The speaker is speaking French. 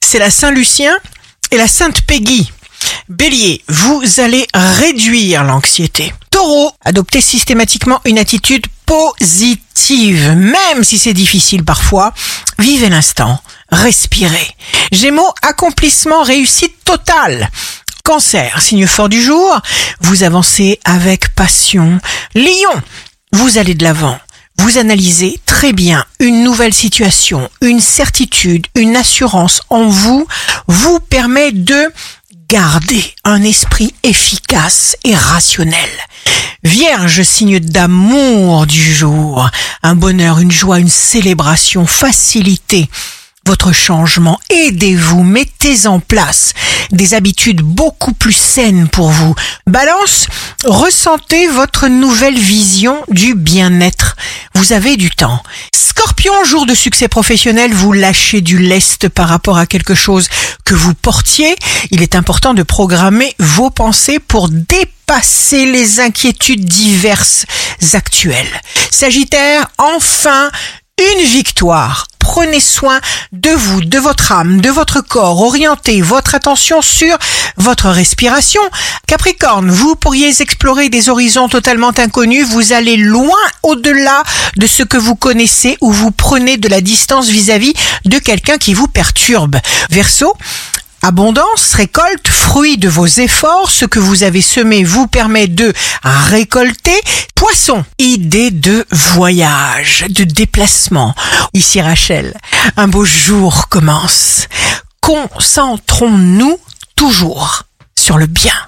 c'est la Saint-Lucien et la Sainte Peggy. Bélier, vous allez réduire l'anxiété. Taureau, adoptez systématiquement une attitude positive, même si c'est difficile parfois. Vivez l'instant, respirez. Gémeaux, accomplissement, réussite totale. Cancer, signe fort du jour, vous avancez avec passion. Lion, vous allez de l'avant. Vous analysez très bien une nouvelle situation, une certitude, une assurance en vous vous permet de garder un esprit efficace et rationnel. Vierge, signe d'amour du jour, un bonheur, une joie, une célébration, facilité votre changement. Aidez-vous, mettez en place des habitudes beaucoup plus saines pour vous. Balance, ressentez votre nouvelle vision du bien-être. Vous avez du temps. Scorpion, jour de succès professionnel, vous lâchez du lest par rapport à quelque chose que vous portiez. Il est important de programmer vos pensées pour dépasser les inquiétudes diverses actuelles. Sagittaire, enfin, une victoire prenez soin de vous, de votre âme, de votre corps. Orientez votre attention sur votre respiration. Capricorne, vous pourriez explorer des horizons totalement inconnus. Vous allez loin au-delà de ce que vous connaissez ou vous prenez de la distance vis-à-vis de quelqu'un qui vous perturbe. Verseau, Abondance, récolte, fruit de vos efforts, ce que vous avez semé vous permet de récolter. Poisson, idée de voyage, de déplacement. Ici Rachel, un beau jour commence. Concentrons-nous toujours sur le bien.